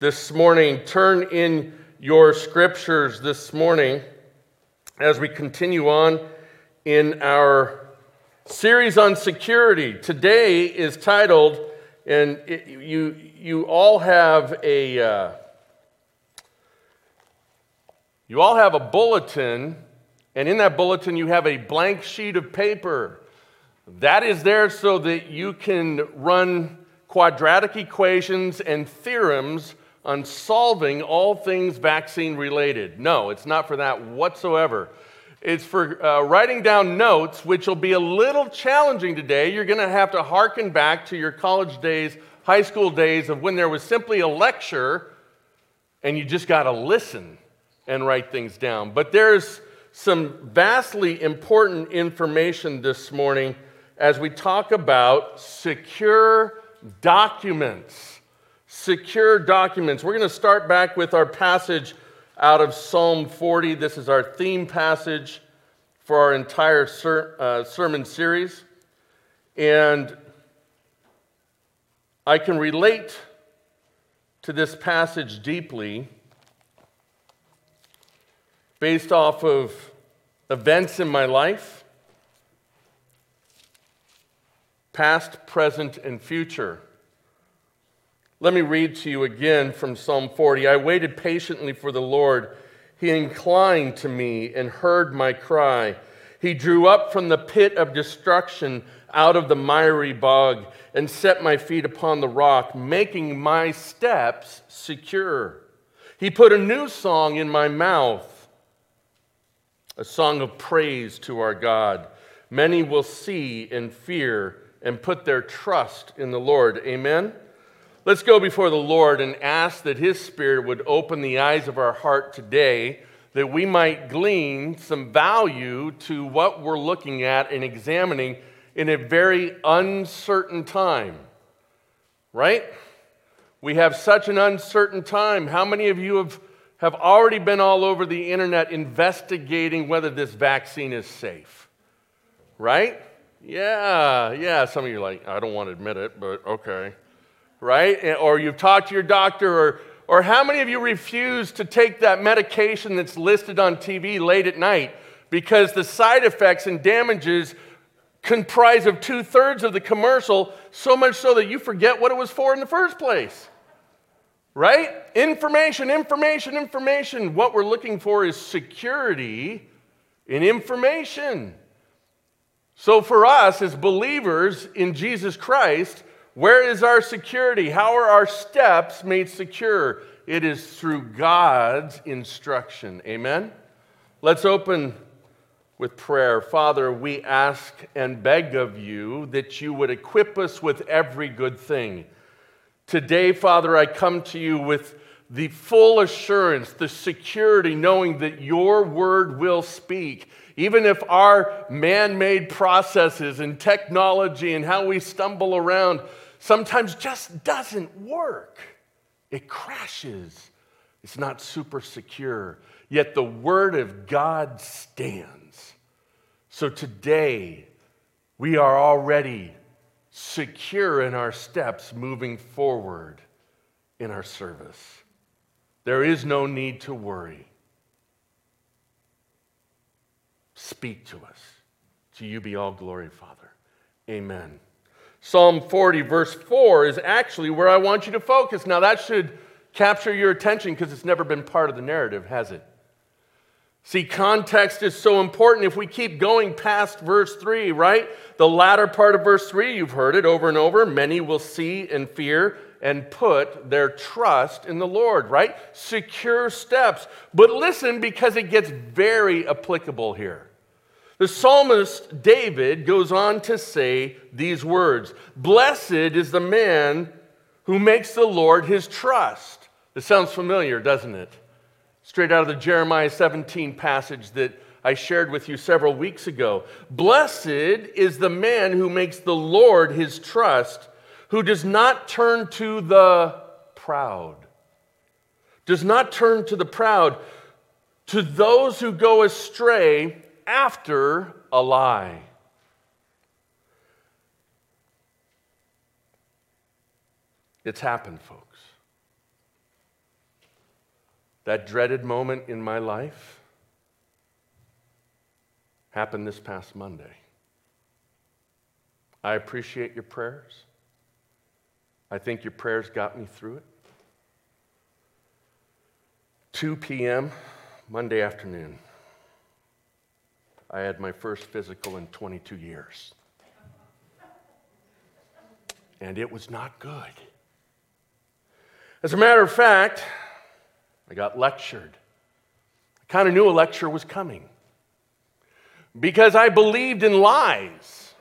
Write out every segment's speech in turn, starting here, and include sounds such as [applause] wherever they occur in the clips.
this morning. Turn in your scriptures this morning as we continue on in our series on security. Today is titled, and it, you, you all have a. Uh, you all have a bulletin, and in that bulletin, you have a blank sheet of paper. That is there so that you can run quadratic equations and theorems on solving all things vaccine related. No, it's not for that whatsoever. It's for uh, writing down notes, which will be a little challenging today. You're going to have to hearken back to your college days, high school days of when there was simply a lecture and you just got to listen and write things down. But there's some vastly important information this morning as we talk about secure documents. Secure documents. We're going to start back with our passage out of Psalm 40. This is our theme passage for our entire ser- uh, sermon series. And I can relate to this passage deeply based off of events in my life, past, present, and future. Let me read to you again from Psalm 40. I waited patiently for the Lord. He inclined to me and heard my cry. He drew up from the pit of destruction out of the miry bog and set my feet upon the rock, making my steps secure. He put a new song in my mouth a song of praise to our God. Many will see and fear and put their trust in the Lord. Amen. Let's go before the Lord and ask that His Spirit would open the eyes of our heart today, that we might glean some value to what we're looking at and examining in a very uncertain time. Right? We have such an uncertain time. How many of you have have already been all over the internet investigating whether this vaccine is safe. Right? Yeah, yeah. Some of you are like, I don't want to admit it, but okay. Right? Or you've talked to your doctor, or, or how many of you refuse to take that medication that's listed on TV late at night because the side effects and damages comprise of two thirds of the commercial, so much so that you forget what it was for in the first place? right? Information, information, information. What we're looking for is security in information. So, for us as believers in Jesus Christ, where is our security? How are our steps made secure? It is through God's instruction. Amen? Let's open with prayer. Father, we ask and beg of you that you would equip us with every good thing Today, Father, I come to you with the full assurance, the security, knowing that your word will speak. Even if our man made processes and technology and how we stumble around sometimes just doesn't work, it crashes. It's not super secure. Yet the word of God stands. So today, we are already secure in our steps moving forward in our service. There is no need to worry. Speak to us. To you be all glory, Father. Amen. Psalm 40, verse 4, is actually where I want you to focus. Now, that should capture your attention because it's never been part of the narrative, has it? See, context is so important. If we keep going past verse 3, right? The latter part of verse 3, you've heard it over and over. Many will see and fear and put their trust in the Lord, right? Secure steps. But listen because it gets very applicable here. The psalmist David goes on to say these words Blessed is the man who makes the Lord his trust. This sounds familiar, doesn't it? straight out of the Jeremiah 17 passage that I shared with you several weeks ago. Blessed is the man who makes the Lord his trust, who does not turn to the proud. Does not turn to the proud, to those who go astray after a lie. It's happened, folks. that dreaded moment in my life happened this past Monday. I appreciate your prayers. I think your prayers got me through it. 2 p.m., Monday afternoon, I had my first physical in 22 years. And it was not good. As a matter of fact, I got lectured. I kind of knew a lecture was coming because I believed in lies.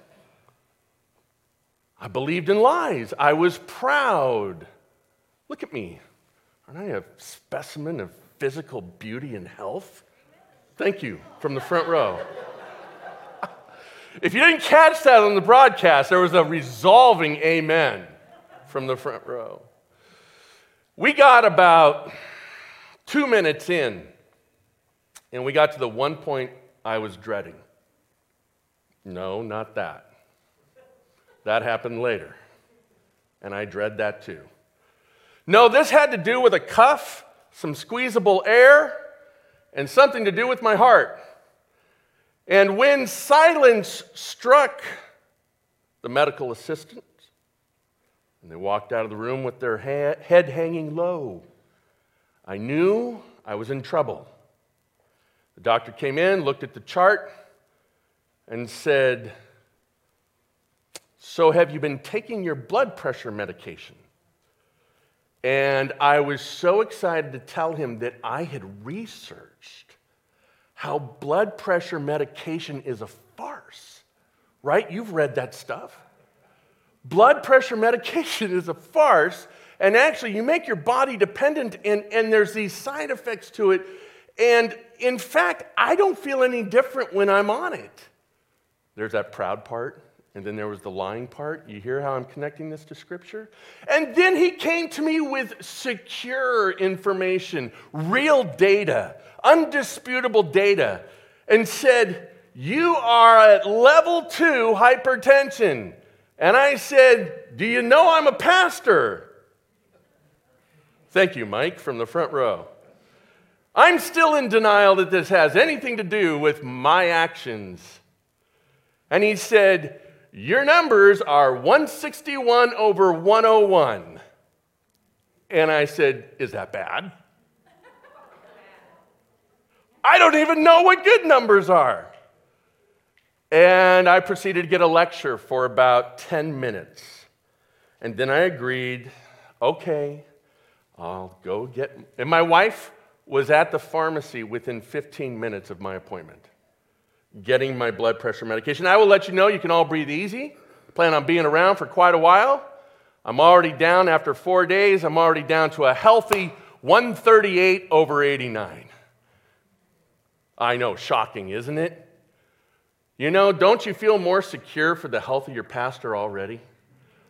I believed in lies. I was proud. Look at me. Aren't I a specimen of physical beauty and health? Thank you from the front row. if you didn't catch that on the broadcast, there was a resolving amen from the front row. We got about two minutes in, and we got to the one point I was dreading. No, not that. That happened later, and I dread that too. No, this had to do with a cuff, some squeezable air, and something to do with my heart. And when silence struck the medical assistant, and they walked out of the room with their ha- head hanging low, I knew I was in trouble. The doctor came in, looked at the chart, and said, So, have you been taking your blood pressure medication? And I was so excited to tell him that I had researched how blood pressure medication is a farce, right? You've read that stuff. Blood pressure [laughs] medication is a farce, and actually, you make your body dependent, and, and there's these side effects to it. And in fact, I don't feel any different when I'm on it. There's that proud part. And then there was the lying part. You hear how I'm connecting this to Scripture? And then he came to me with secure information, real data, undisputable data, and said, You are at level two hypertension. And I said, Do you know I'm a pastor? Thank you, Mike, from the front row. I'm still in denial that this has anything to do with my actions. And he said, your numbers are 161 over 101. And I said, Is that bad? I don't even know what good numbers are. And I proceeded to get a lecture for about 10 minutes. And then I agreed, okay, I'll go get. And my wife was at the pharmacy within 15 minutes of my appointment getting my blood pressure medication. I will let you know you can all breathe easy. Plan on being around for quite a while. I'm already down after four days, I'm already down to a healthy 138 over 89. I know, shocking, isn't it? You know, don't you feel more secure for the health of your pastor already?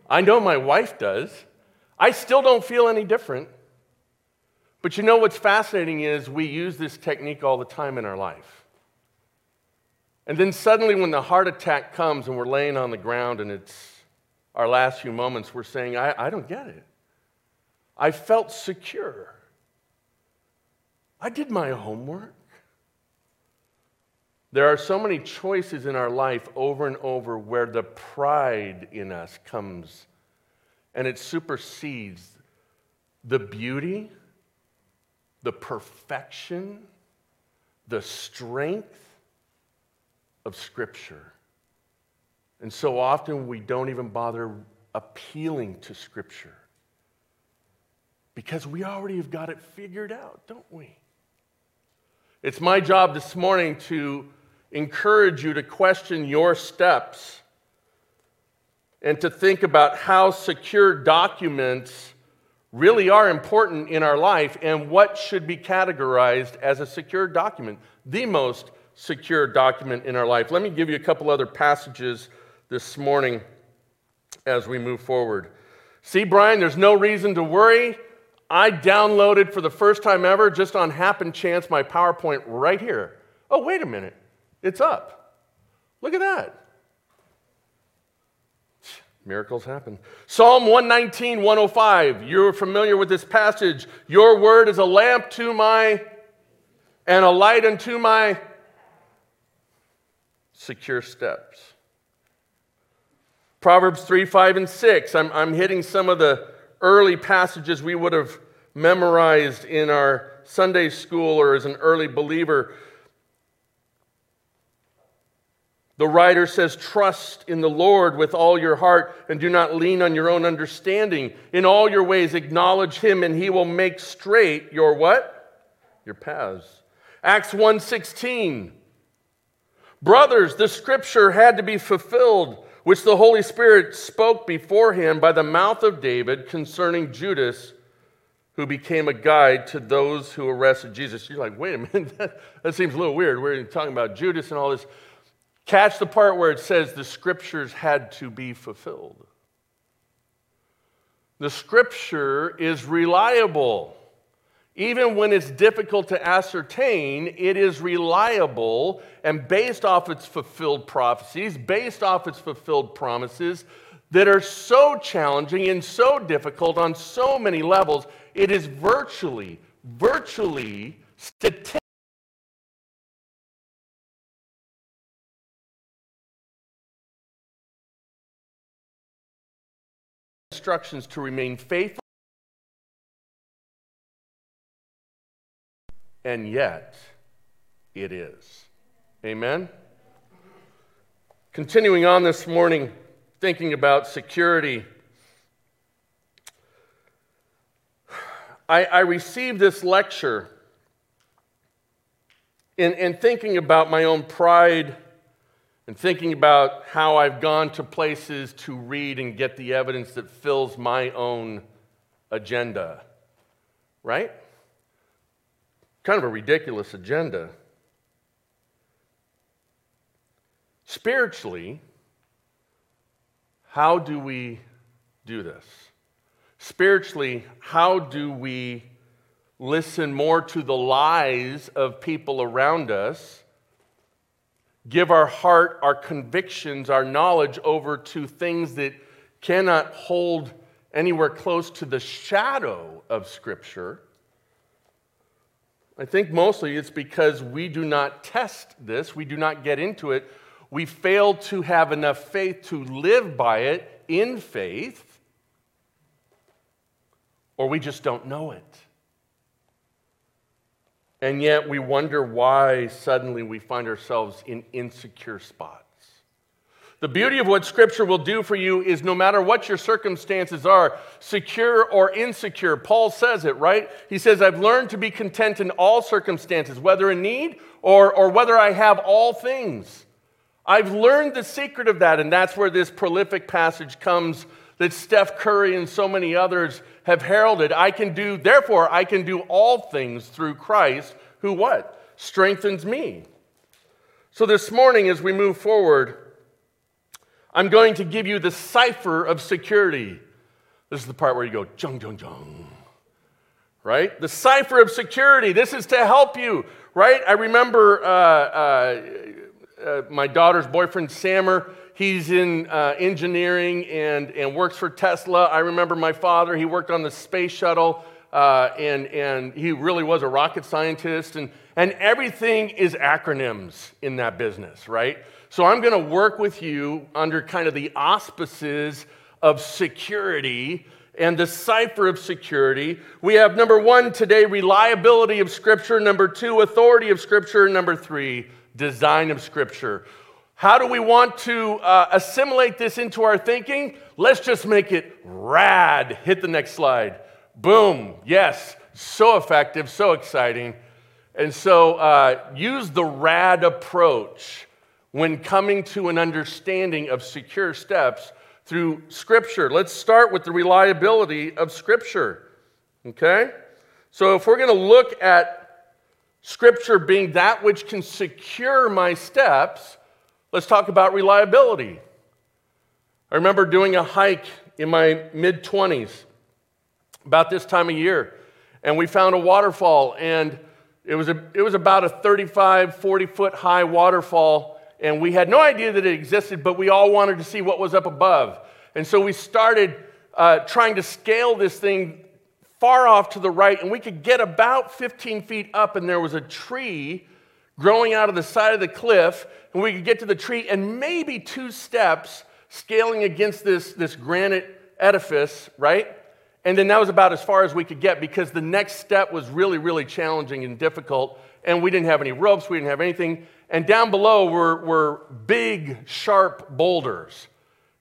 I know my wife does. I still don't feel any different. But you know what's fascinating is we use this technique all the time in our life. And then suddenly, when the heart attack comes and we're laying on the ground and it's our last few moments, we're saying, I, I don't get it. I felt secure. I did my homework. There are so many choices in our life over and over where the pride in us comes and it supersedes the beauty, the perfection, the strength, of Scripture. And so often we don't even bother appealing to Scripture because we already have got it figured out, don't we? It's my job this morning to encourage you to question your steps and to think about how secure documents really are important in our life and what should be categorized as a secure document. The most secure document in our life. Let me give you a couple other passages this morning as we move forward. See, Brian, there's no reason to worry. I downloaded for the first time ever, just on happen chance, my PowerPoint right here. Oh, wait a minute. It's up. Look at that. Miracles happen. Psalm 119, 105. You're familiar with this passage. Your word is a lamp to my and a light unto my secure steps. Proverbs 3, 5, and 6. I'm, I'm hitting some of the early passages we would have memorized in our Sunday school or as an early believer. The writer says, Trust in the Lord with all your heart and do not lean on your own understanding. In all your ways, acknowledge him, and he will make straight your what? Your paths. Acts 1:16. Brothers, the scripture had to be fulfilled, which the Holy Spirit spoke beforehand by the mouth of David concerning Judas, who became a guide to those who arrested Jesus. You're like, wait a minute, [laughs] that, seems a little weird. We're talking about Judas and all this. Catch the part where it says the scriptures had to be fulfilled. The scripture is reliable. Even when it's difficult to ascertain, it is reliable and based off its fulfilled prophecies, based off its fulfilled promises that are so challenging and so difficult on so many levels. It is virtually, virtually statistically instructions to remain faithful, and yet it is. Amen? Continuing on this morning, thinking about security. I, I received this lecture in, in thinking about my own pride and thinking about how I've gone to places to read and get the evidence that fills my own agenda, right? Kind of a ridiculous agenda. Spiritually, how do we do this? Spiritually, how do we listen more to the lies of people around us? give our heart, our convictions, our knowledge over to things that cannot hold anywhere close to the shadow of Scripture. I think mostly it's because we do not test this, we do not get into it. We fail to have enough faith to live by it in faith, or we just don't know it. And yet we wonder why suddenly we find ourselves in insecure spots. The beauty of what Scripture will do for you is no matter what your circumstances are, secure or insecure, Paul says it, right? He says, I've learned to be content in all circumstances, whether in need or, or whether I have all things. I've learned the secret of that, and that's where this prolific passage comes that Steph Curry and so many others have heralded. I can do, therefore, I can do all things through Christ who what? Strengthens me. So this morning, as we move forward, I'm going to give you the cipher of security. This is the part where you go, jung, jung, jung. Right? The cipher of security. This is to help you, right? I remember uh, uh, uh, my daughter's boyfriend, Sammer He's in uh, engineering and, and works for Tesla. I remember my father, he worked on the space shuttle, uh, and, and he really was a rocket scientist. And, and everything is acronyms in that business, right? So I'm going to work with you under kind of the auspices of security and the cipher of security. We have number one today, reliability of Scripture. Number two, authority of Scripture. Number three, design of Scripture. How do we want to uh, assimilate this into our thinking? Let's just make it rad. Hit the next slide. Boom. Yes, so effective, so exciting. And so uh, use the rad approach when coming to an understanding of secure steps through Scripture. Let's start with the reliability of Scripture. Okay? So if we're going to look at Scripture being that which can secure my steps, Let's talk about reliability. I remember doing a hike in my mid 20s, about this time of year, and we found a waterfall, and it was, a, it was about a 35, 40 foot high waterfall, and we had no idea that it existed, but we all wanted to see what was up above. And so we started uh, trying to scale this thing far off to the right, and we could get about 15 feet up, and there was a tree growing out of the side of the cliff, and we could get to the tree and maybe two steps scaling against this, this granite edifice, right? And then that was about as far as we could get because the next step was really, really challenging and difficult. And we didn't have any ropes, we didn't have anything. And down below were, were big, sharp boulders.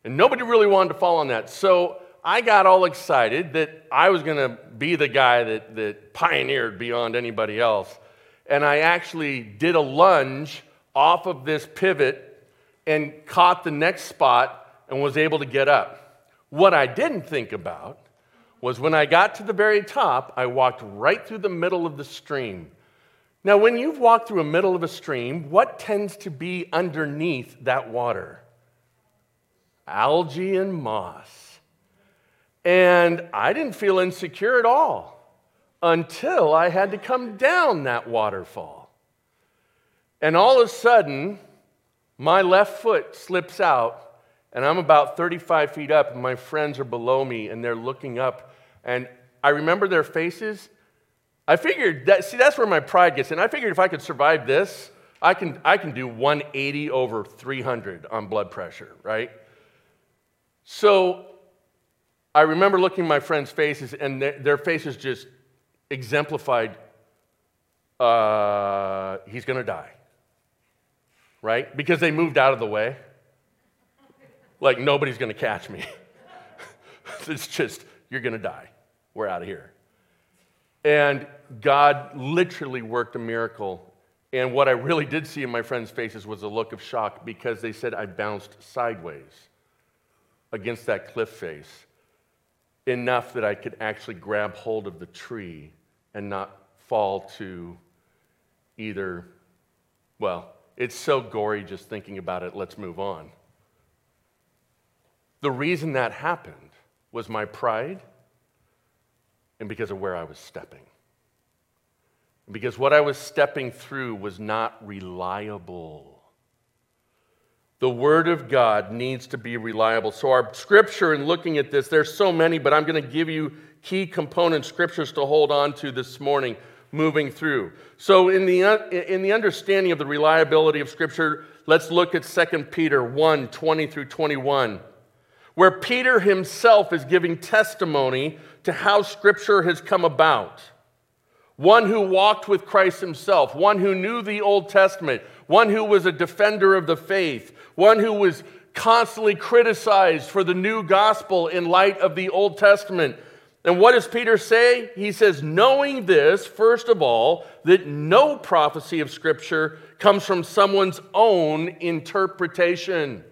And nobody really wanted to fall on that. So I got all excited that I was going to be the guy that, that pioneered beyond anybody else. And I actually did a lunge off of this pivot and caught the next spot and was able to get up. What I didn't think about was when I got to the very top, I walked right through the middle of the stream. Now, when you've walked through a middle of a stream, what tends to be underneath that water? Algae and moss. And I didn't feel insecure at all until I had to come down that waterfall. And all of a sudden, my left foot slips out, and I'm about 35 feet up, and my friends are below me, and they're looking up and I remember their faces. I figured that, see, that's where my pride gets in. I figured if I could survive this, I can, I can do 180 over 300 on blood pressure, right? So I remember looking my friends' faces, and their, their faces just exemplified uh, he's going to die, right? Because they moved out of the way. Like, nobody's going to catch me. [laughs] it's just, you're going to die we're out of here. And God literally worked a miracle. And what I really did see in my friends' faces was a look of shock because they said I bounced sideways against that cliff face enough that I could actually grab hold of the tree and not fall to either, well, it's so gory just thinking about it. Let's move on. The reason that happened was my pride and because of where I was stepping. Because what I was stepping through was not reliable. The Word of God needs to be reliable. So, our scripture, in looking at this, there's so many, but I'm going to give you key component scriptures to hold on to this morning moving through. So, in the, uh, in the understanding of the reliability of Scripture, let's look at 2 Peter 1 20 through 21 where Peter himself is giving testimony to how Scripture has come about. One who walked with Christ himself, one who knew the Old Testament, one who was a defender of the faith, one who was constantly criticized for the new gospel in light of the Old Testament. And what does Peter say? He says, knowing this, first of all, that no prophecy of Scripture comes from someone's own interpretation.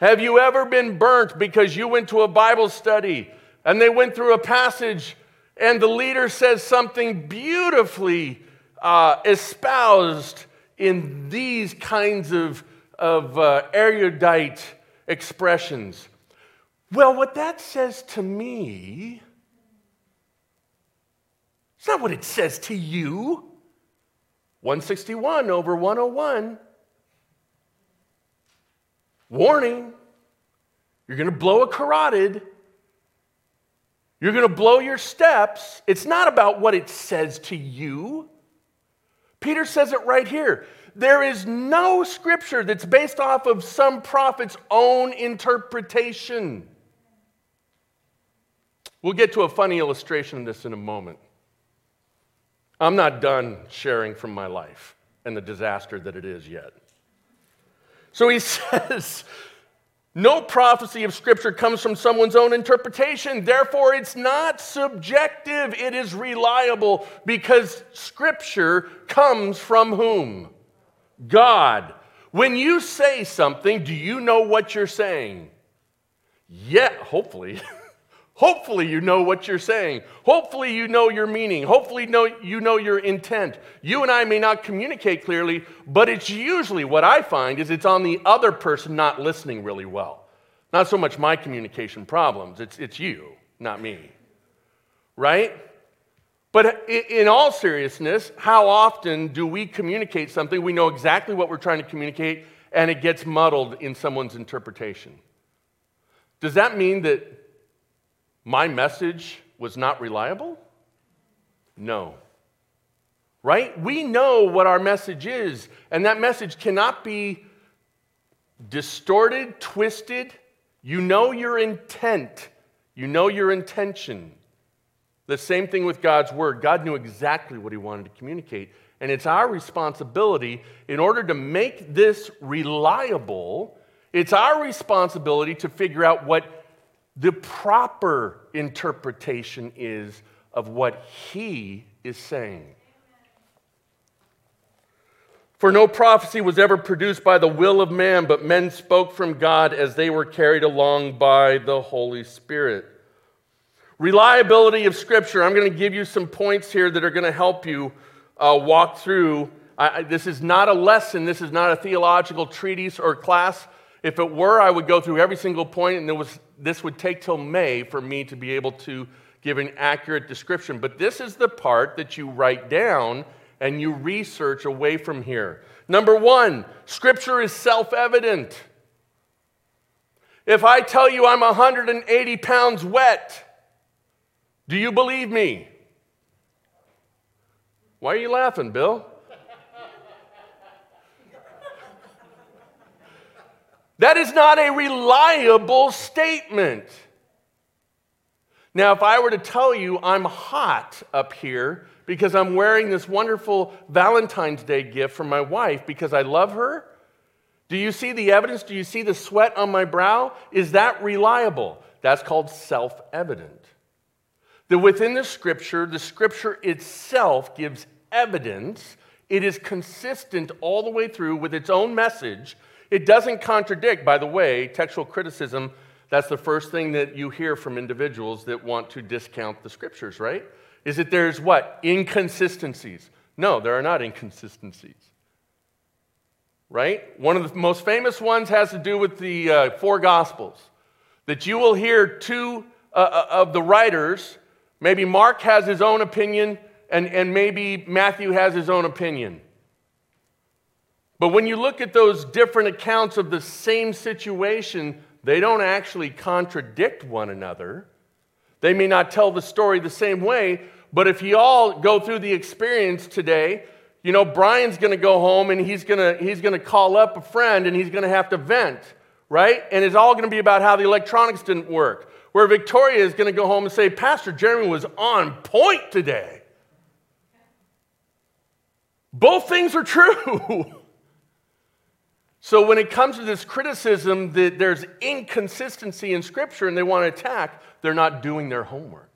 Have you ever been burnt because you went to a Bible study and they went through a passage and the leader says something beautifully uh, espoused in these kinds of, of uh, erudite expressions? Well, what that says to me, it's not what it says to you. 161 over 101 Warning, you're going to blow a carotid. You're going to blow your steps. It's not about what it says to you. Peter says it right here. There is no scripture that's based off of some prophet's own interpretation. We'll get to a funny illustration of this in a moment. I'm not done sharing from my life and the disaster that it is yet. So he [laughs] says, no prophecy of Scripture comes from someone's own interpretation. Therefore, it's not subjective, it is reliable because Scripture comes from whom? God. When you say something, do you know what you're saying? Yeah, hopefully. [laughs] Hopefully, you know what you're saying. Hopefully, you know your meaning. Hopefully, know, you know your intent. You and I may not communicate clearly, but it's usually what I find is it's on the other person not listening really well. Not so much my communication problems, it's, it's you, not me. Right? But in all seriousness, how often do we communicate something? We know exactly what we're trying to communicate, and it gets muddled in someone's interpretation. Does that mean that my message was not reliable? No. Right? We know what our message is, and that message cannot be distorted, twisted. You know your intent, you know your intention. The same thing with God's word. God knew exactly what he wanted to communicate. And it's our responsibility, in order to make this reliable, it's our responsibility to figure out what the proper interpretation is of what he is saying. For no prophecy was ever produced by the will of man, but men spoke from God as they were carried along by the Holy Spirit. Reliability of Scripture. I'm going to give you some points here that are going to help you uh, walk through. I, this is not a lesson, this is not a theological treatise or class. If it were, I would go through every single point, and there was, this would take till May for me to be able to give an accurate description. But this is the part that you write down and you research away from here. Number one, Scripture is self evident. If I tell you I'm 180 pounds wet, do you believe me? Why are you laughing, Bill? That is not a reliable statement. Now, if I were to tell you I'm hot up here, because I'm wearing this wonderful Valentine's Day gift from my wife because I love her? Do you see the evidence? Do you see the sweat on my brow? Is that reliable? That's called self evident. That within the scripture, the scripture itself gives evidence. It is consistent all the way through with its own message. It doesn't contradict, by the way, textual criticism. That's the first thing that you hear from individuals that want to discount the scriptures, right? is that there's what? Inconsistencies. No, there are not inconsistencies. Right? One of the most famous ones has to do with the uh, four Gospels. That you will hear two uh, uh, of the writers, maybe Mark has his own opinion, and, and maybe Matthew has his own opinion. But when you look at those different accounts of the same situation, they don't actually contradict one another. They may not tell the story the same way, but if you all go through the experience today, you know, Brian's going to go home and he's going to he's going to call up a friend and he's going to have to vent, right? And it's all going to be about how the electronics didn't work. Where Victoria is going to go home and say, "Pastor Jeremy was on point today." Both things are true. [laughs] so when it comes to this criticism that there's inconsistency in scripture and they want to attack, they're not doing their homework.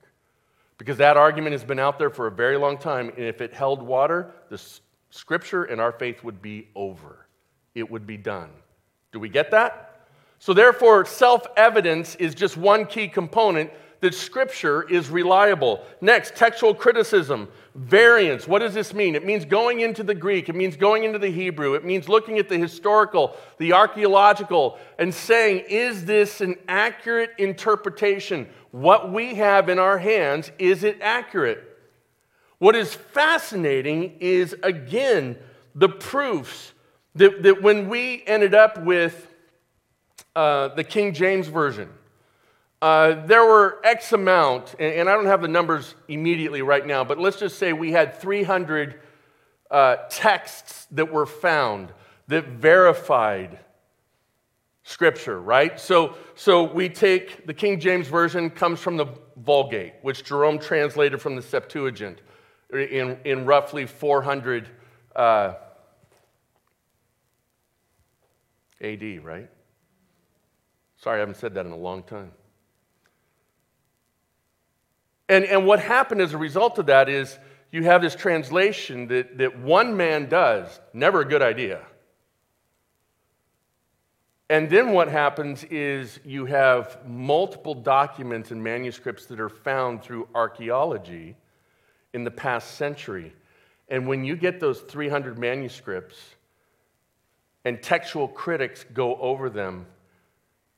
Because that argument has been out there for a very long time, and if it held water, the scripture and our faith would be over. It would be done. Do we get that? So, therefore, self evidence is just one key component that Scripture is reliable. Next, textual criticism, variance. What does this mean? It means going into the Greek, it means going into the Hebrew, it means looking at the historical, the archaeological, and saying, is this an accurate interpretation? What we have in our hands, is it accurate? What is fascinating is, again, the proofs that, that when we ended up with uh, the King James Version, uh, there were X amount, and, and, I don't have the numbers immediately right now, but let's just say we had 300 uh, texts that were found that verified Scripture, right? So, so we take the King James Version, comes from the Vulgate, which Jerome translated from the Septuagint in, in roughly 400 uh, AD, right? Sorry, I haven't said that in a long time. And, and what happened as a result of that is you have this translation that, that one man does, never a good idea. And then what happens is you have multiple documents and manuscripts that are found through archaeology in the past century. And when you get those 300 manuscripts and textual critics go over them,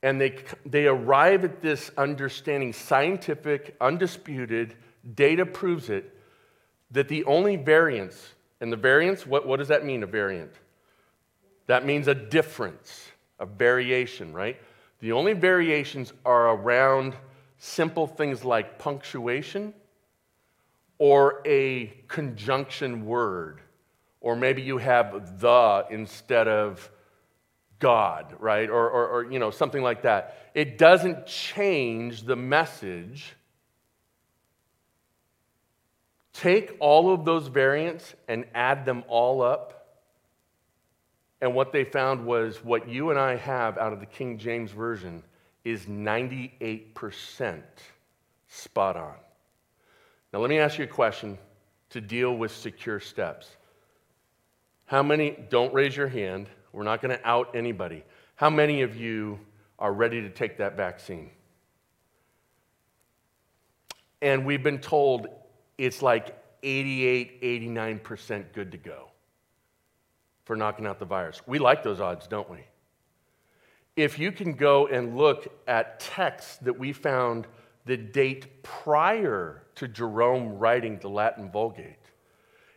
and they, they arrive at this understanding, scientific, undisputed, data proves it, that the only variance, and the variance, what, what does that mean, a variant? That means a difference, a variation, right? The only variations are around simple things like punctuation or a conjunction word. Or maybe you have the instead of God, right? Or, or, or, you know, something like that. It doesn't change the message. Take all of those variants and add them all up. And what they found was what you and I have out of the King James Version is 98% spot on. Now, let me ask you a question to deal with secure steps. How many, don't raise your hand, we're not going to out anybody. How many of you are ready to take that vaccine? And we've been told it's like 88, 89% good to go for knocking out the virus. We like those odds, don't we? If you can go and look at texts that we found the date prior to Jerome writing the Latin Vulgate,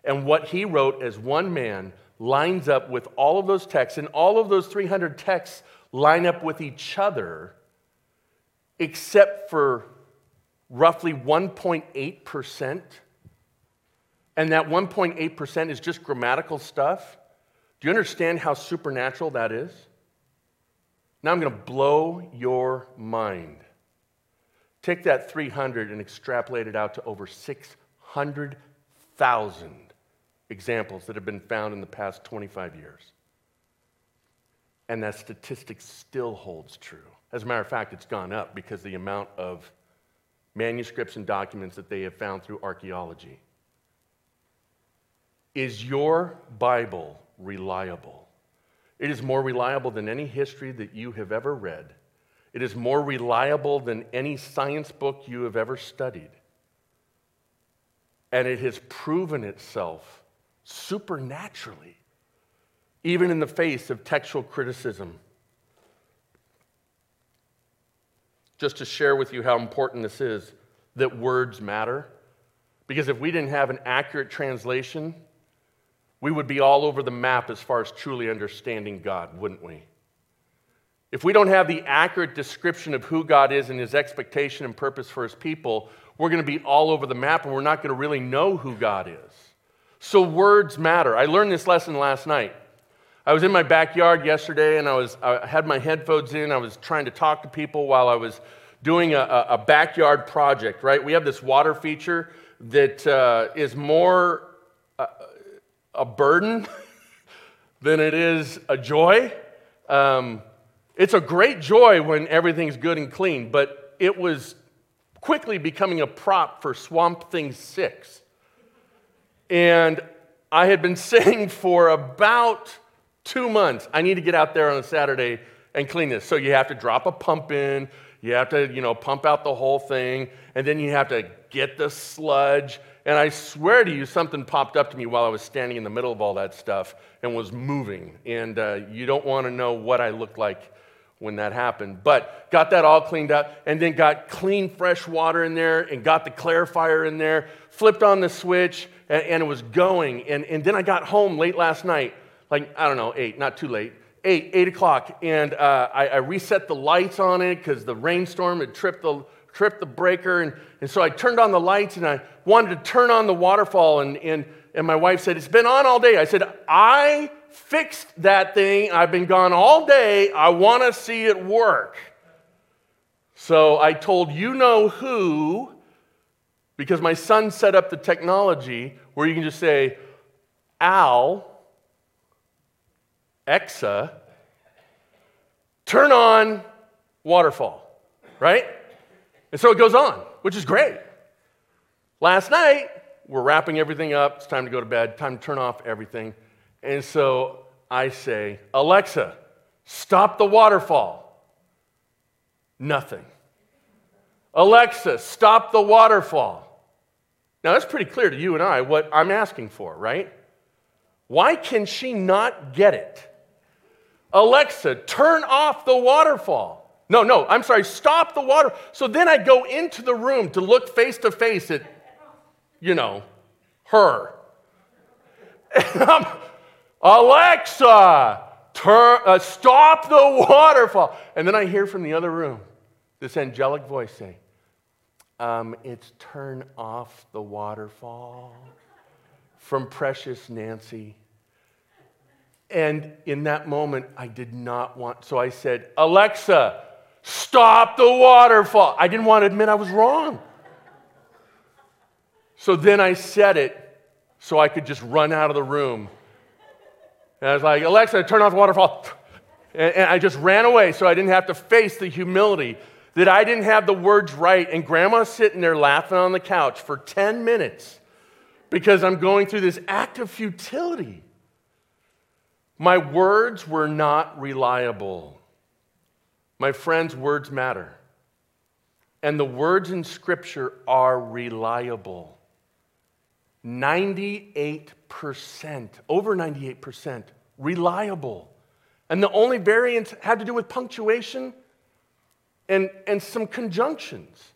and what he wrote as one man lines up with all of those texts, and all of those 300 texts line up with each other, except for roughly 1.8%. And that 1.8% is just grammatical stuff. Do you understand how supernatural that is? Now I'm going to blow your mind. Take that 300 and extrapolate it out to over 600,000 examples that have been found in the past 25 years. And that statistic still holds true. As a matter of fact, it's gone up because the amount of manuscripts and documents that they have found through archaeology. Is your Bible reliable? It is more reliable than any history that you have ever read. It is more reliable than any science book you have ever studied. And it has proven itself supernaturally, even in the face of textual criticism. Just to share with you how important this is that words matter. Because if we didn't have an accurate translation, we would be all over the map as far as truly understanding God, wouldn't we? If we don't have the accurate description of who God is and his expectation and purpose for his people, we're going to be all over the map and we're not going to really know who God is. So words matter. I learned this lesson last night. I was in my backyard yesterday and I, was, I had my headphones in. I was trying to talk to people while I was doing a, a backyard project, right? We have this water feature that uh, is more uh, a burden [laughs] than it is a joy. Um, it's a great joy when everything's good and clean, but it was quickly becoming a prop for Swamp Thing 6. And I had been [laughs] saying for about two months, I need to get out there on a Saturday and clean this. So you have to drop a pump in, you have to, you know, pump out the whole thing, and then you have to get the sludge. And I swear to you, something popped up to me while I was standing in the middle of all that stuff and was moving. And uh, you don't want to know what I looked like when that happened. But got that all cleaned up and then got clean, fresh water in there and got the clarifier in there, flipped on the switch, and, and it was going. And, and then I got home late last night, like, I don't know, eight, not too late, eight, eight o'clock. And uh, I, I, reset the lights on it because the rainstorm had tripped the, tripped the breaker. And, and so I turned on the lights and I wanted to turn on the waterfall. And, and, and my wife said, It's been on all day. I said, I fixed that thing. I've been gone all day. I want to see it work. So I told you know who, because my son set up the technology where you can just say, Al, Exa, turn on waterfall, right? And so it goes on, which is great. Last night, we're wrapping everything up. It's time to go to bed, time to turn off everything. And so I say, Alexa, stop the waterfall. Nothing. Alexa, stop the waterfall. Now, that's pretty clear to you and I what I'm asking for, right? Why can she not get it? Alexa, turn off the waterfall. No, no, I'm sorry, stop the water. So then I go into the room to look face to face at, you know, her. [laughs] Alexa, Turn, uh, stop the waterfall. And then I hear from the other room this angelic voice say, um, It's turn off the waterfall from precious Nancy. And in that moment, I did not want, so I said, Alexa, stop the waterfall. I didn't want to admit I was wrong. So then I said it so I could just run out of the room. And I was like, Alexa, turn off the waterfall. And, and I just ran away so I didn't have to face the humility that I didn't have the words right. And grandma's sitting there laughing on the couch for 10 minutes because I'm going through this act of futility. My words were not reliable. My friends, words matter. And the words in Scripture are reliable. 98%, over 98%, reliable. And the only variance had to do with punctuation and, and some conjunctions.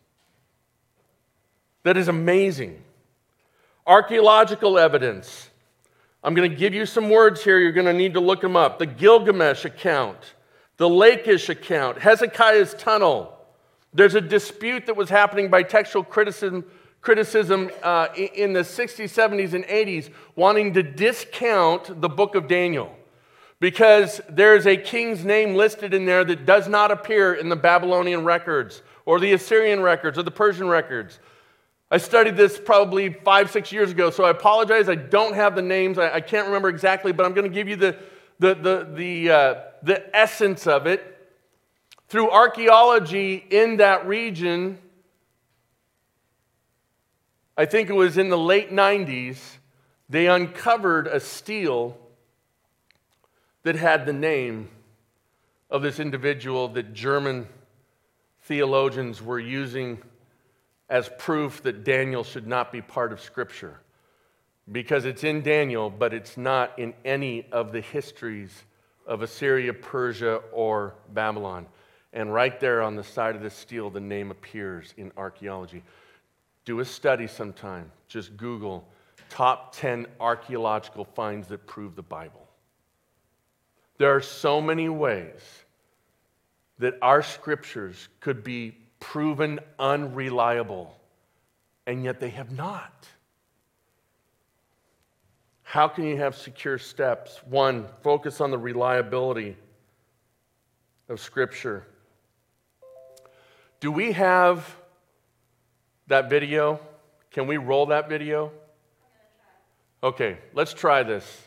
That is amazing. Archaeological evidence. I'm going to give you some words here. You're going to need to look them up. The Gilgamesh account, the Lachish account, Hezekiah's tunnel. There's a dispute that was happening by textual criticism criticism uh, in the 60s, 70s, and 80s wanting to discount the book of Daniel because there's a king's name listed in there that does not appear in the Babylonian records or the Assyrian records or the Persian records. I studied this probably five, six years ago, so I apologize. I don't have the names, I, I can't remember exactly, but I'm going to give you the, the, the, the, uh, the essence of it. Through archaeology in that region, I think it was in the late 90s, they uncovered a stele that had the name of this individual that German theologians were using as proof that Daniel should not be part of Scripture. Because it's in Daniel, but it's not in any of the histories of Assyria, Persia, or Babylon. And right there on the side of the stele, the name appears in archaeology. Do a study sometime. Just Google top 10 archaeological finds that prove the Bible. There are so many ways that our scriptures could be proven unreliable, and yet they have not. How can you have secure steps? One, focus on the reliability of Scripture. Do we have that video? Can we roll that video? Okay, let's try this.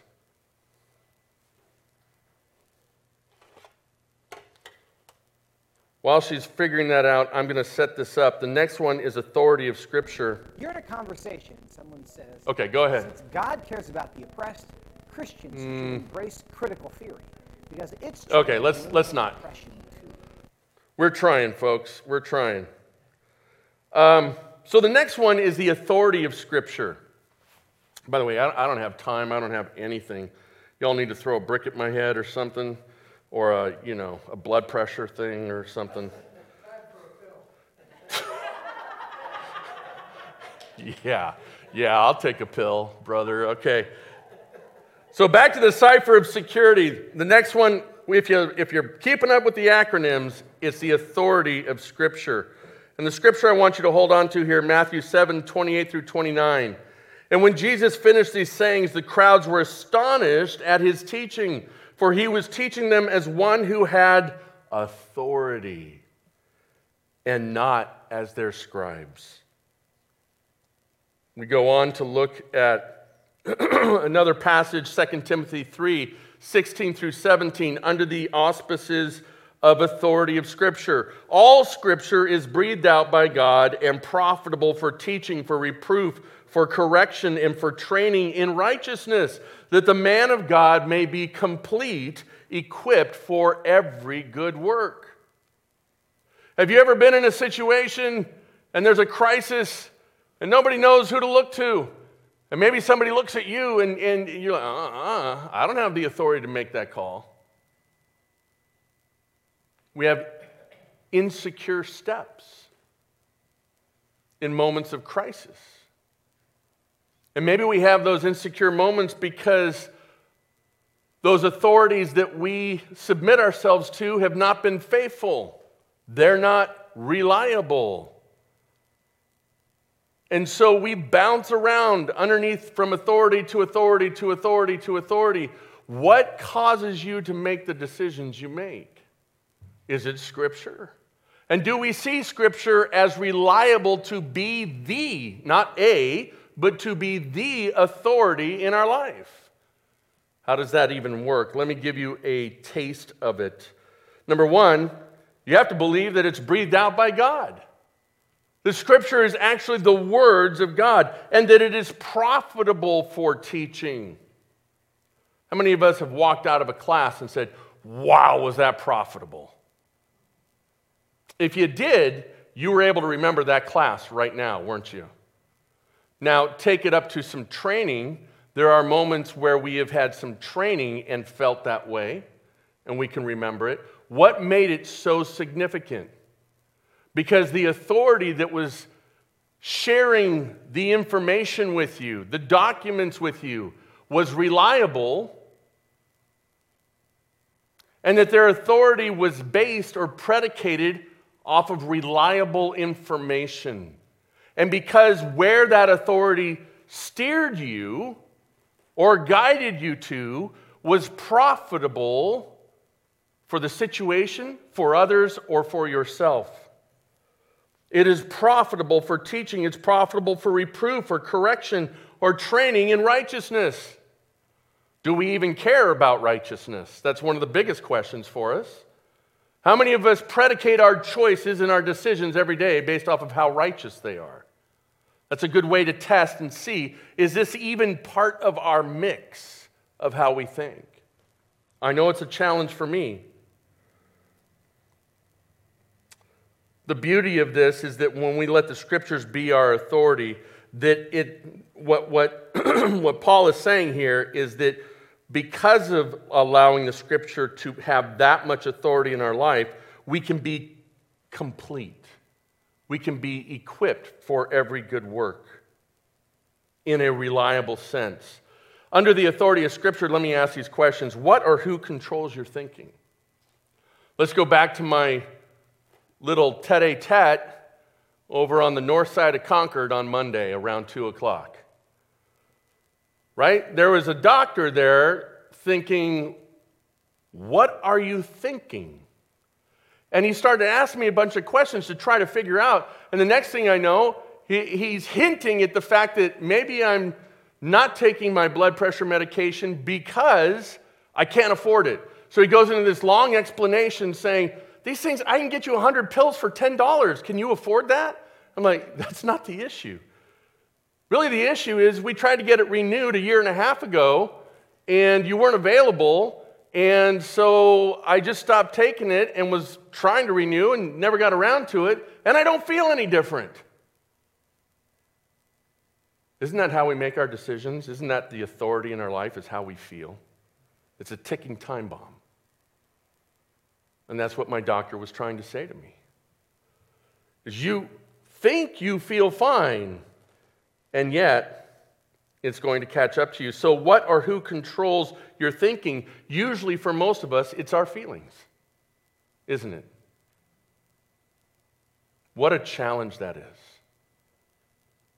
While she's figuring that out, I'm going to set this up. The next one is authority of Scripture. You're in a conversation. Someone says, Okay, go ahead. Since God cares about the oppressed, Christians should Mm. embrace critical theory because it's Okay, let's- let's not. We're trying, folks. We're trying. Um, so the next one is the authority of Scripture. By the way, I, I don't have time. I don't have anything. Y'all need to throw a brick at my head or something, or a you know a blood pressure thing or something. [laughs] yeah, yeah. I'll take a pill, brother. Okay. So back to the cipher of security. The next one, if, you, if you're keeping up with the acronyms, it's the authority of Scripture. And the scripture I want you to hold on to here, Matthew 7, 28 through 29. And when Jesus finished these sayings, the crowds were astonished at his teaching, for he was teaching them as one who had authority and not as their scribes. We go on to look at [clears throat] another passage, 2 Timothy 3 16 through 17, under the auspices of authority of Scripture. All Scripture is breathed out by God and profitable for teaching, for reproof, for correction, and for training in righteousness, that the man of God may be complete, equipped for every good work. Have you ever been in a situation and there's a crisis and nobody knows who to look to? And maybe somebody looks at you and, and you're like, uh uh, I don't have the authority to make that call. We have insecure steps in moments of crisis. And maybe we have those insecure moments because Those authorities that we submit ourselves to have not been faithful. They're not reliable. And so we bounce around underneath from authority to authority to authority to authority. What causes you to make the decisions you make? Is it Scripture? And do we see Scripture as reliable to be the, not a, but to be the authority in our life? How does that even work? Let me give you a taste of it. Number one, you have to believe that it's breathed out by God. The scripture is actually the words of God and that it is profitable for teaching. How many of us have walked out of a class and said, Wow, was that profitable? If you did, you were able to remember that class right now, weren't you? Now, take it up to some training. There are moments where we have had some training and felt that way, and we can remember it. What made it so significant? Because the authority that was sharing the information with you, the documents with you, was reliable, and that their authority was based or predicated off of reliable information. And because where that authority steered you or guided you to was profitable for the situation, for others, or for yourself. It is profitable for teaching, it's profitable for reproof or correction or training in righteousness. Do we even care about righteousness? That's one of the biggest questions for us. How many of us predicate our choices and our decisions every day based off of how righteous they are? That's a good way to test and see is this even part of our mix of how we think? I know it's a challenge for me. The beauty of this is that when we let the scriptures be our authority, that it what what [clears throat] what Paul is saying here is that because of allowing the scripture to have that much authority in our life, we can be complete. We can be equipped for every good work in a reliable sense. Under the authority of scripture, let me ask these questions What or who controls your thinking? Let's go back to my little tete a tete over on the north side of Concord on Monday around 2 o'clock. Right? There was a doctor there thinking, What are you thinking? And he started to ask me a bunch of questions to try to figure out. And the next thing I know, he, he's hinting at the fact that maybe I'm not taking my blood pressure medication because I can't afford it. So he goes into this long explanation saying, these things, I can get you 100 pills for $10. Can you afford that? I'm like, that's not the issue. Really, the issue is we tried to get it renewed a year and a half ago, and you weren't available. And so I just stopped taking it and was trying to renew and never got around to it, and I don't feel any different. Isn't that how we make our decisions? Isn't that the authority in our life, is how we feel? It's a ticking time bomb. And that's what my doctor was trying to say to me. Is you think you feel fine, and yet it's going to catch up to you. So, what or who controls your thinking? Usually, for most of us, it's our feelings, isn't it? What a challenge that is.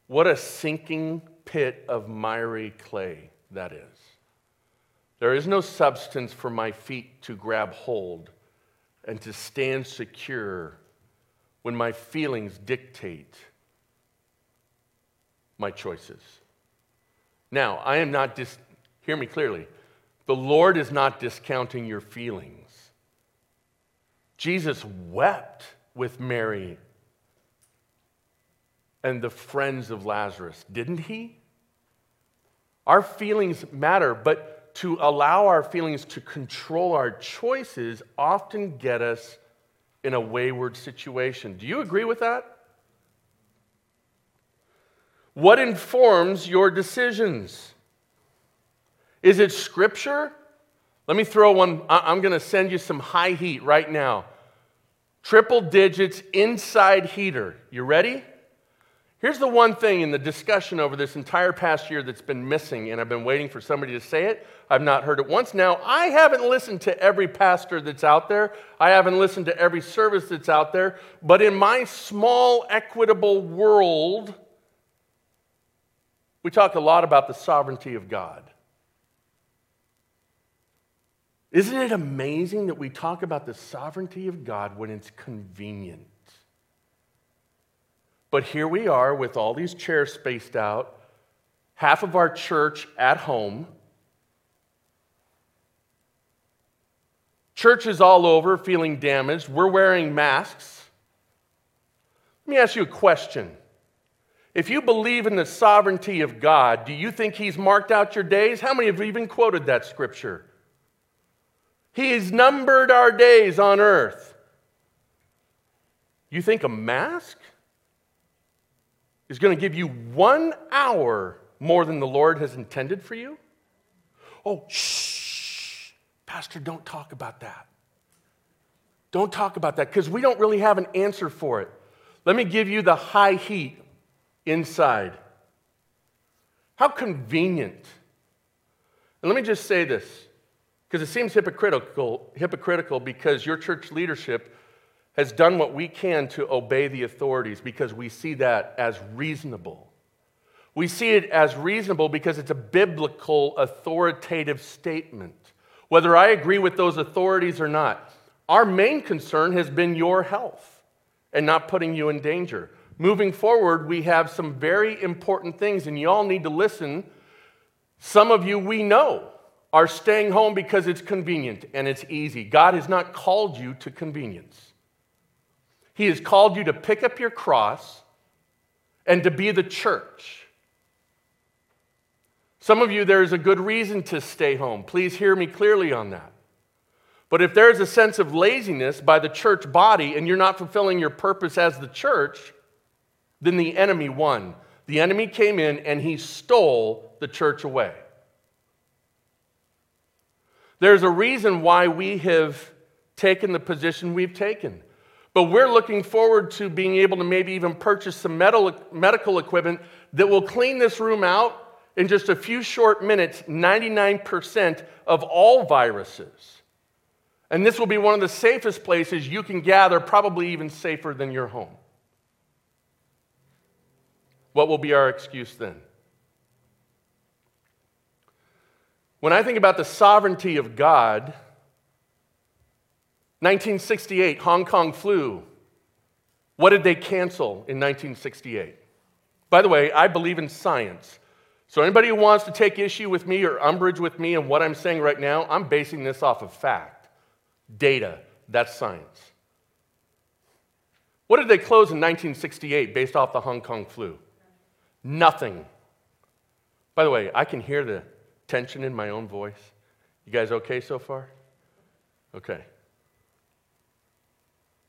What a sinking pit of miry clay that is. There is no substance for my feet to grab hold and to stand secure when my feelings dictate my choices. Now, I am not dis- hear me clearly. The Lord is not discounting your feelings. Jesus wept with Mary and the friends of Lazarus, didn't he? Our feelings matter, but to allow our feelings to control our choices often get us in a wayward situation. Do you agree with that? What informs your decisions? Is it scripture? Let me throw one. I'm going to send you some high heat right now. Triple digits inside heater. You ready? Here's the one thing in the discussion over this entire past year that's been missing, and I've been waiting for somebody to say it. I've not heard it once. Now, I haven't listened to every pastor that's out there, I haven't listened to every service that's out there, but in my small, equitable world, we talk a lot about the sovereignty of God. Isn't it amazing that we talk about the sovereignty of God when it's convenient? But here we are with all these chairs spaced out, half of our church at home, churches all over feeling damaged. We're wearing masks. Let me ask you a question. If you believe in the sovereignty of God, do you think He's marked out your days? How many have even quoted that scripture? He's numbered our days on earth. You think a mask is going to give you one hour more than the Lord has intended for you? Oh, shh, Pastor, don't talk about that. Don't talk about that because we don't really have an answer for it. Let me give you the high heat inside. How convenient. And let me just say this because it seems hypocritical, hypocritical because your church leadership has done what we can to obey the authorities because we see that as reasonable. We see it as reasonable because it's a biblical authoritative statement. Whether I agree with those authorities or not, our main concern has been your health and not putting you in danger. Moving forward, we have some very important things, and you all need to listen. Some of you we know are staying home because it's convenient and it's easy. God has not called you to convenience. He has called you to pick up your cross and to be the church. Some of you, there's a good reason to stay home. Please hear me clearly on that. But if there's a sense of laziness by the church body and you're not fulfilling your purpose as the church, then the enemy won. The enemy came in and he stole the church away. There's a reason why we have taken the position we've taken. But we're looking forward to being able to maybe even purchase some medical equipment that will clean this room out in just a few short minutes 99% of all viruses. And this will be one of the safest places you can gather, probably even safer than your home. What will be our excuse then? When I think about the sovereignty of God, 1968, Hong Kong flu. What did they cancel in 1968? By the way, I believe in science. So, anybody who wants to take issue with me or umbrage with me and what I'm saying right now, I'm basing this off of fact, data. That's science. What did they close in 1968 based off the Hong Kong flu? Nothing. By the way, I can hear the tension in my own voice. You guys okay so far? Okay.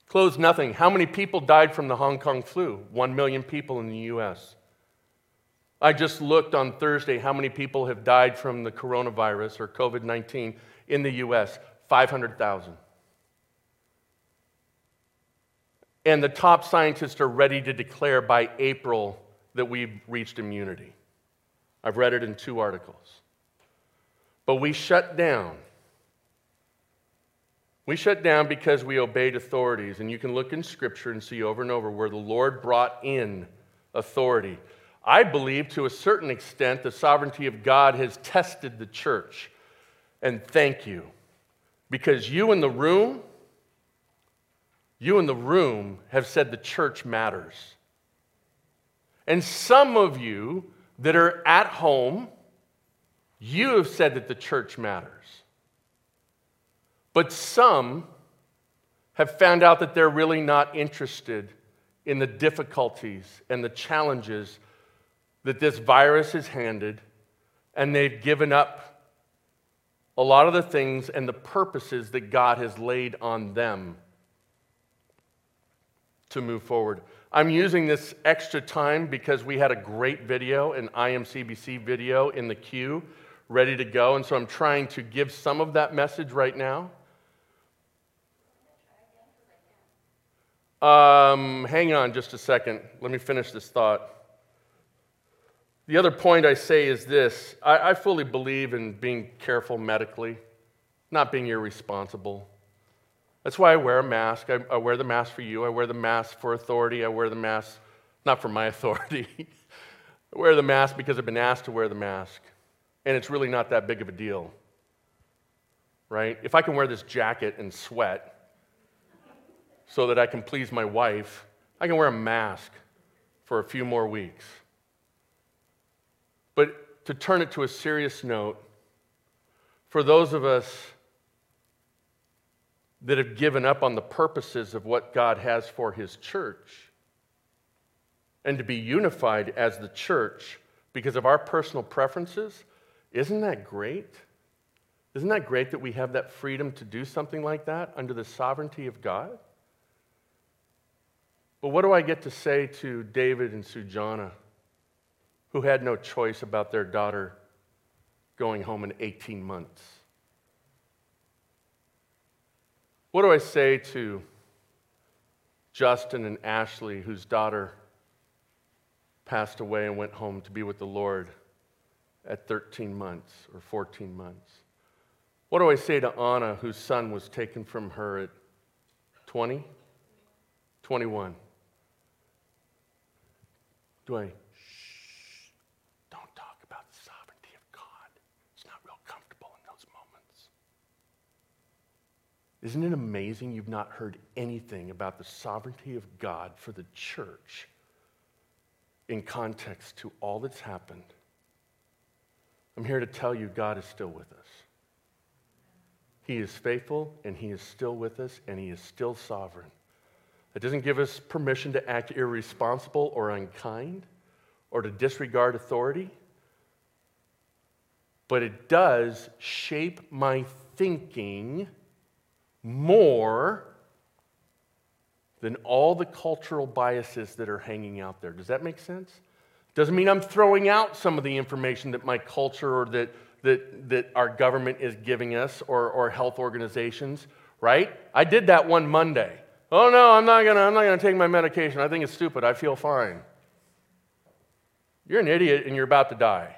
Closed nothing. How many people died from the Hong Kong flu? One million people in the US. I just looked on Thursday how many people have died from the coronavirus or COVID 19 in the US 500,000. And the top scientists are ready to declare by April that we've reached immunity. I've read it in two articles. But we shut down we shut down because we obeyed authorities. And you can look in Scripture and see over and over where the Lord brought in authority. I believe to a certain extent the sovereignty of God has tested the church. And thank you. Because you in the room, you in the room have said the church matters. And some of you that are at home, you have said that the church matters. But some have found out that they're really not interested in the difficulties and the challenges that this virus has handed, and they've given up a lot of the things and the purposes that God has laid on them to move forward. I'm using this extra time because we had a great video, an IMCBC video in the queue, ready to go, and so I'm trying to give some of that message right now. Um, hang on just a second. Let me finish this thought. The other point I say is this I, I fully believe in being careful medically, not being irresponsible. That's why I wear a mask. I, I, wear the mask for you. I wear the mask for authority. I wear the mask not for my [laughs] authority. I wear the mask because I've been asked to wear the mask. And it's really not that big of a deal. Right? If I can wear this jacket and sweat so that I can please my wife, I can wear a mask for a few more weeks. But to turn it to a serious note, for those of us that have given up on the purposes of what God has for His church and to be unified as the church because of our personal preferences, isn't that great? Isn't that great that we have that freedom to do something like that under the sovereignty of God? But what do I get to say to David and Sujana, who had no choice about their daughter going home in 18 months? What do I say to Justin and Ashley, whose daughter passed away and went home to be with the Lord at 13 months or 14 months? What do I say to Anna, whose son was taken from her at 20, 21? Do I Isn't it amazing you've not heard anything about the sovereignty of God for the church in context to all that's happened? I'm here to tell you God is still with us. He is faithful and He is still with us and He is still sovereign. That doesn't give us permission to act irresponsible or unkind or to disregard authority, but it does shape my thinking more than all the cultural biases that are hanging out there. Does that make sense? Doesn't mean I'm throwing out some of the information that my culture or that, that, that our government is giving us or, or health organizations, right? I did that one Monday. Oh no, I'm not gonna, I'm not gonna take my medication. I think it's stupid. I feel fine. You're an idiot and you're about to die.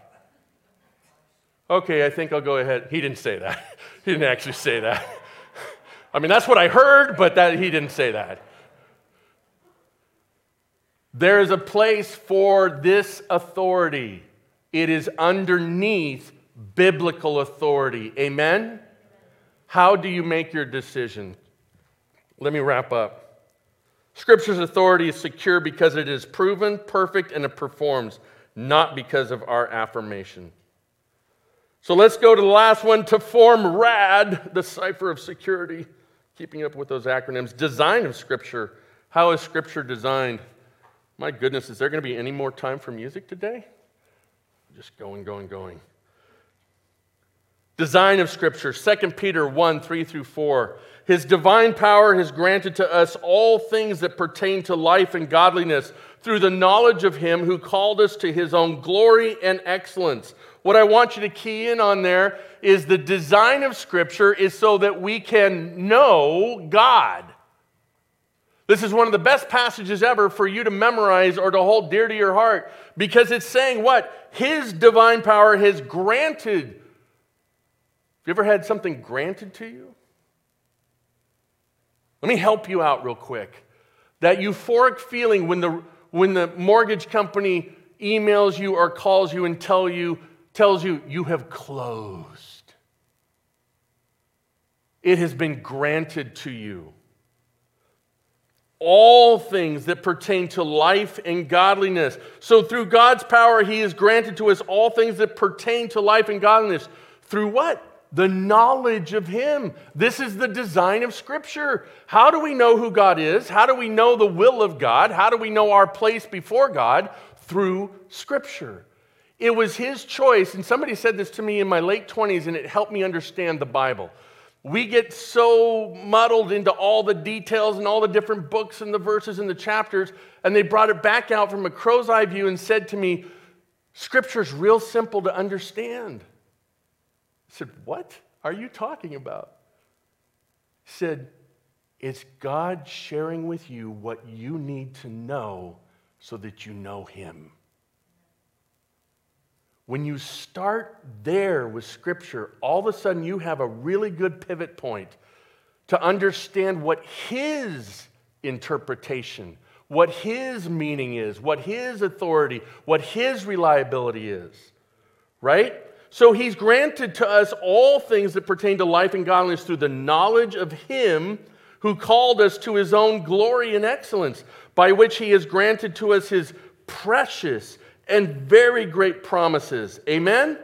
Okay, I think I'll go ahead. He didn't say that. [laughs] he didn't actually say that. I mean, that's what I heard, but that, he didn't say that. There is a place for this authority. It is underneath biblical authority. Amen? How do you make your decision? Let me wrap up. Scripture's authority is secure because it is proven, perfect, and it performs, not because of our affirmation. So let's go to the last one to form RAD, the cipher of security keeping up with those acronyms. Design of Scripture. How is Scripture designed? My goodness, is there going to be any more time for music today? Just going, going, going. Design of Scripture, 2 Peter 1 3 through 4. His divine power has granted to us all things that pertain to life and godliness through the knowledge of Him who called us to His own glory and excellence. What I want you to key in on there is the design of Scripture is so that we can know God. This is one of the best passages ever for you to memorize or to hold dear to your heart because it's saying what? His divine power has granted. Have you ever had something granted to you? Let me help you out real quick. That euphoric feeling when the, when the mortgage company emails you or calls you and tell you tells you you have closed. It has been granted to you. All things that pertain to life and godliness. So, through God's power, He has granted to us all things that pertain to life and godliness. Through what? The knowledge of Him. This is the design of Scripture. How do we know who God is? How do we know the will of God? How do we know our place before God? Through Scripture. It was his choice, and somebody said this to me in my late 20s, and it helped me understand the Bible. We get so muddled into all the details and all the different books and the verses and the chapters, and they brought it back out from a crow's eye view and said to me, Scripture's real simple to understand. I said, What are you talking about? He said, It's God sharing with you what you need to know so that you know Him. When you start there with Scripture, all of a sudden you have a really good pivot point to understand what His interpretation, what His meaning is, what His authority, what His reliability is. Right? So He's granted to us all things that pertain to life and godliness through the knowledge of Him who called us to His own glory and excellence, by which He has granted to us His precious and very great promises. Amen?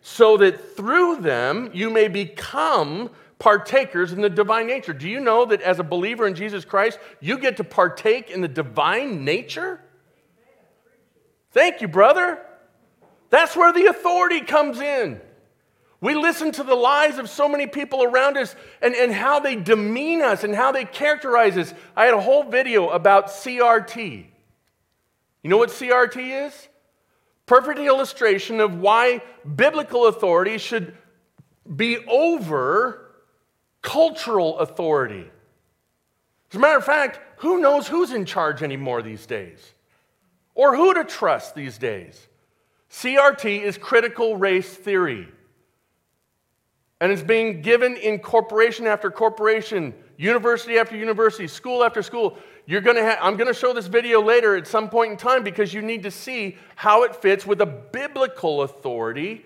So that through them you may become partakers in the divine nature. Do you know that as a believer in Jesus Christ, you get to partake in the divine nature? Thank you, brother. That's where the authority comes in. We listen to the lies of so many people around us and, and how they demean us and how they characterize us. I had a whole video about CRT. You know what CRT is? Perfect illustration of why biblical authority should be over cultural authority. As a matter of fact, who knows who's in charge anymore these days? Or who to trust these days? CRT is critical race theory. And it's being given in corporation after corporation, university after university, school after school. You're to ha- I'm going to show this video later at some point in time because you need to see how it fits with a biblical authority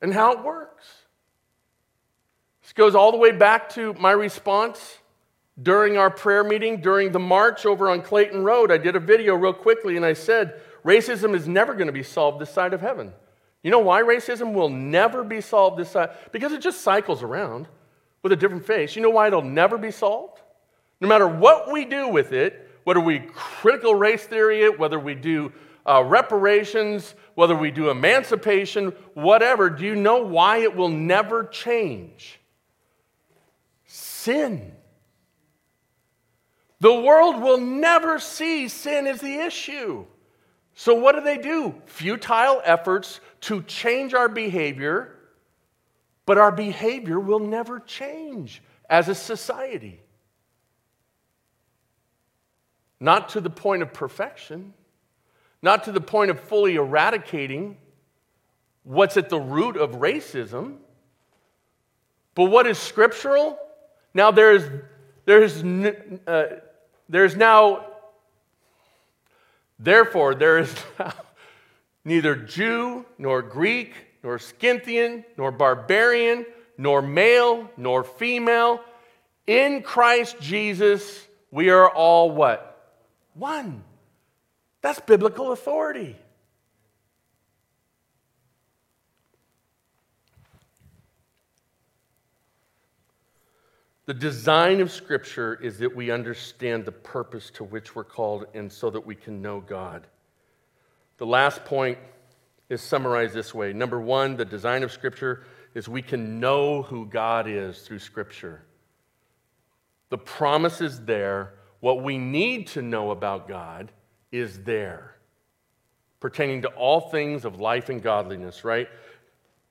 and how it works. This goes all the way back to my response during our prayer meeting, during the march over on Clayton Road. I did a video real quickly and I said, racism is never going to be solved this side of heaven. You know why racism will never be solved this side? Because it just cycles around with a different face. You know why it'll never be solved? No matter what we do with it, whether we critical race theory it, whether we do uh, reparations, whether we do emancipation, whatever, do you know why it will never change? Sin. The world will never see sin as the issue. So, what do they do? Futile efforts to change our behavior, but our behavior will never change as a society. Not to the point of perfection, not to the point of fully eradicating what's at the root of racism, but what is scriptural? Now, there's, there's, uh, there's now Therefore, there is [laughs] neither Jew, nor Greek, nor Scythian, nor barbarian, nor male, nor female. In Christ Jesus, we are all what? One. That's biblical authority. The design of Scripture is that we understand the purpose to which we're called and so that we can know God. The last point is summarized this way. Number one, the design of Scripture is we can know who God is through Scripture. The promise is there. What we need to know about God is there, pertaining to all things of life and godliness, right?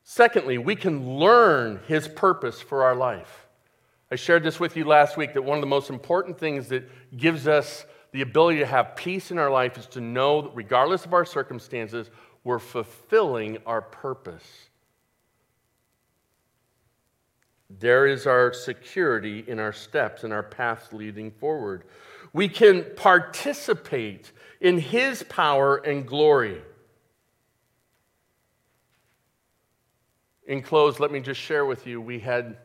Secondly, we can learn His purpose for our life. I shared this with you last week that one of the most important things that gives us the ability to have peace in our life is to know that regardless of our circumstances, we're fulfilling our purpose. There is our security in our steps and our paths leading forward. We can participate in His power and glory. In close, let me just share with you we had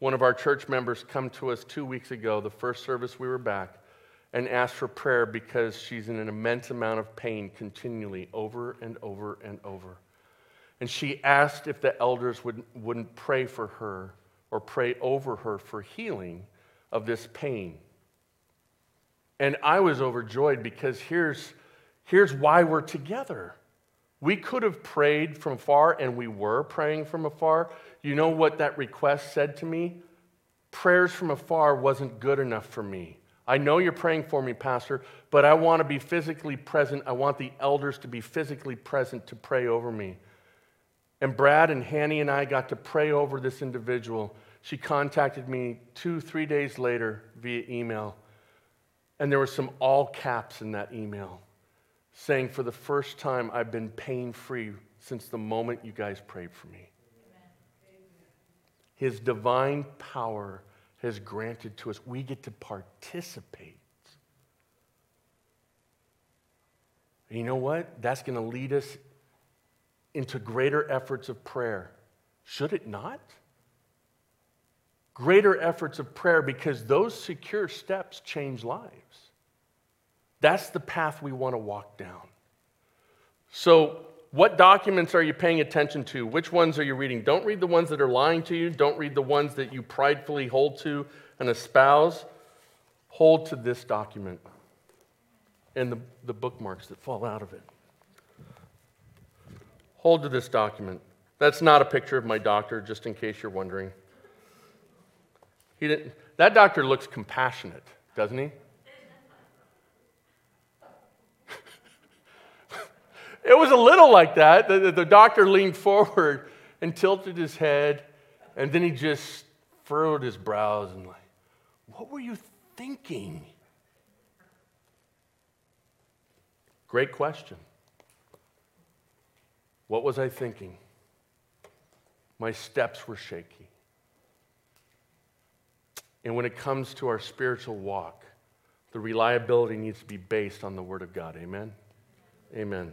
one of our church members come to us two weeks ago, the first service we were back, and asked for prayer because she's in an immense amount of pain continually over and over and over. And she asked if the elders would, wouldn't pray for her or pray over her for healing of this pain. And I was overjoyed because here's, here's why we're together. We could have prayed from far, and we were praying from afar. You know what that request said to me? Prayers from afar wasn't good enough for me. I know you're praying for me, Pastor, but I want to be physically present. I want the elders to be physically present to pray over me. And Brad and Hanny and I got to pray over this individual. She contacted me two, three days later via email. And there were some all caps in that email saying, For the first time, I've been pain free since the moment you guys prayed for me. His divine power has granted to us. We get to participate. And you know what? That's going to lead us into greater efforts of prayer. Should it not? Greater efforts of prayer because those secure steps change lives. That's the path we want to walk down. So, what documents are you paying attention to? Which ones are you reading? Don't read the ones that are lying to you. Don't read the ones that you pridefully hold to and espouse. Hold to this document and the, the bookmarks that fall out of it. Hold to this document. That's not a picture of my doctor, just in case you're wondering. He didn't, that doctor looks compassionate, doesn't he? It was a little like that. The, the doctor leaned forward and tilted his head, and then he just furrowed his brows and, like, what were you thinking? Great question. What was I thinking? My steps were shaky. And when it comes to our spiritual walk, the reliability needs to be based on the Word of God. Amen? Amen.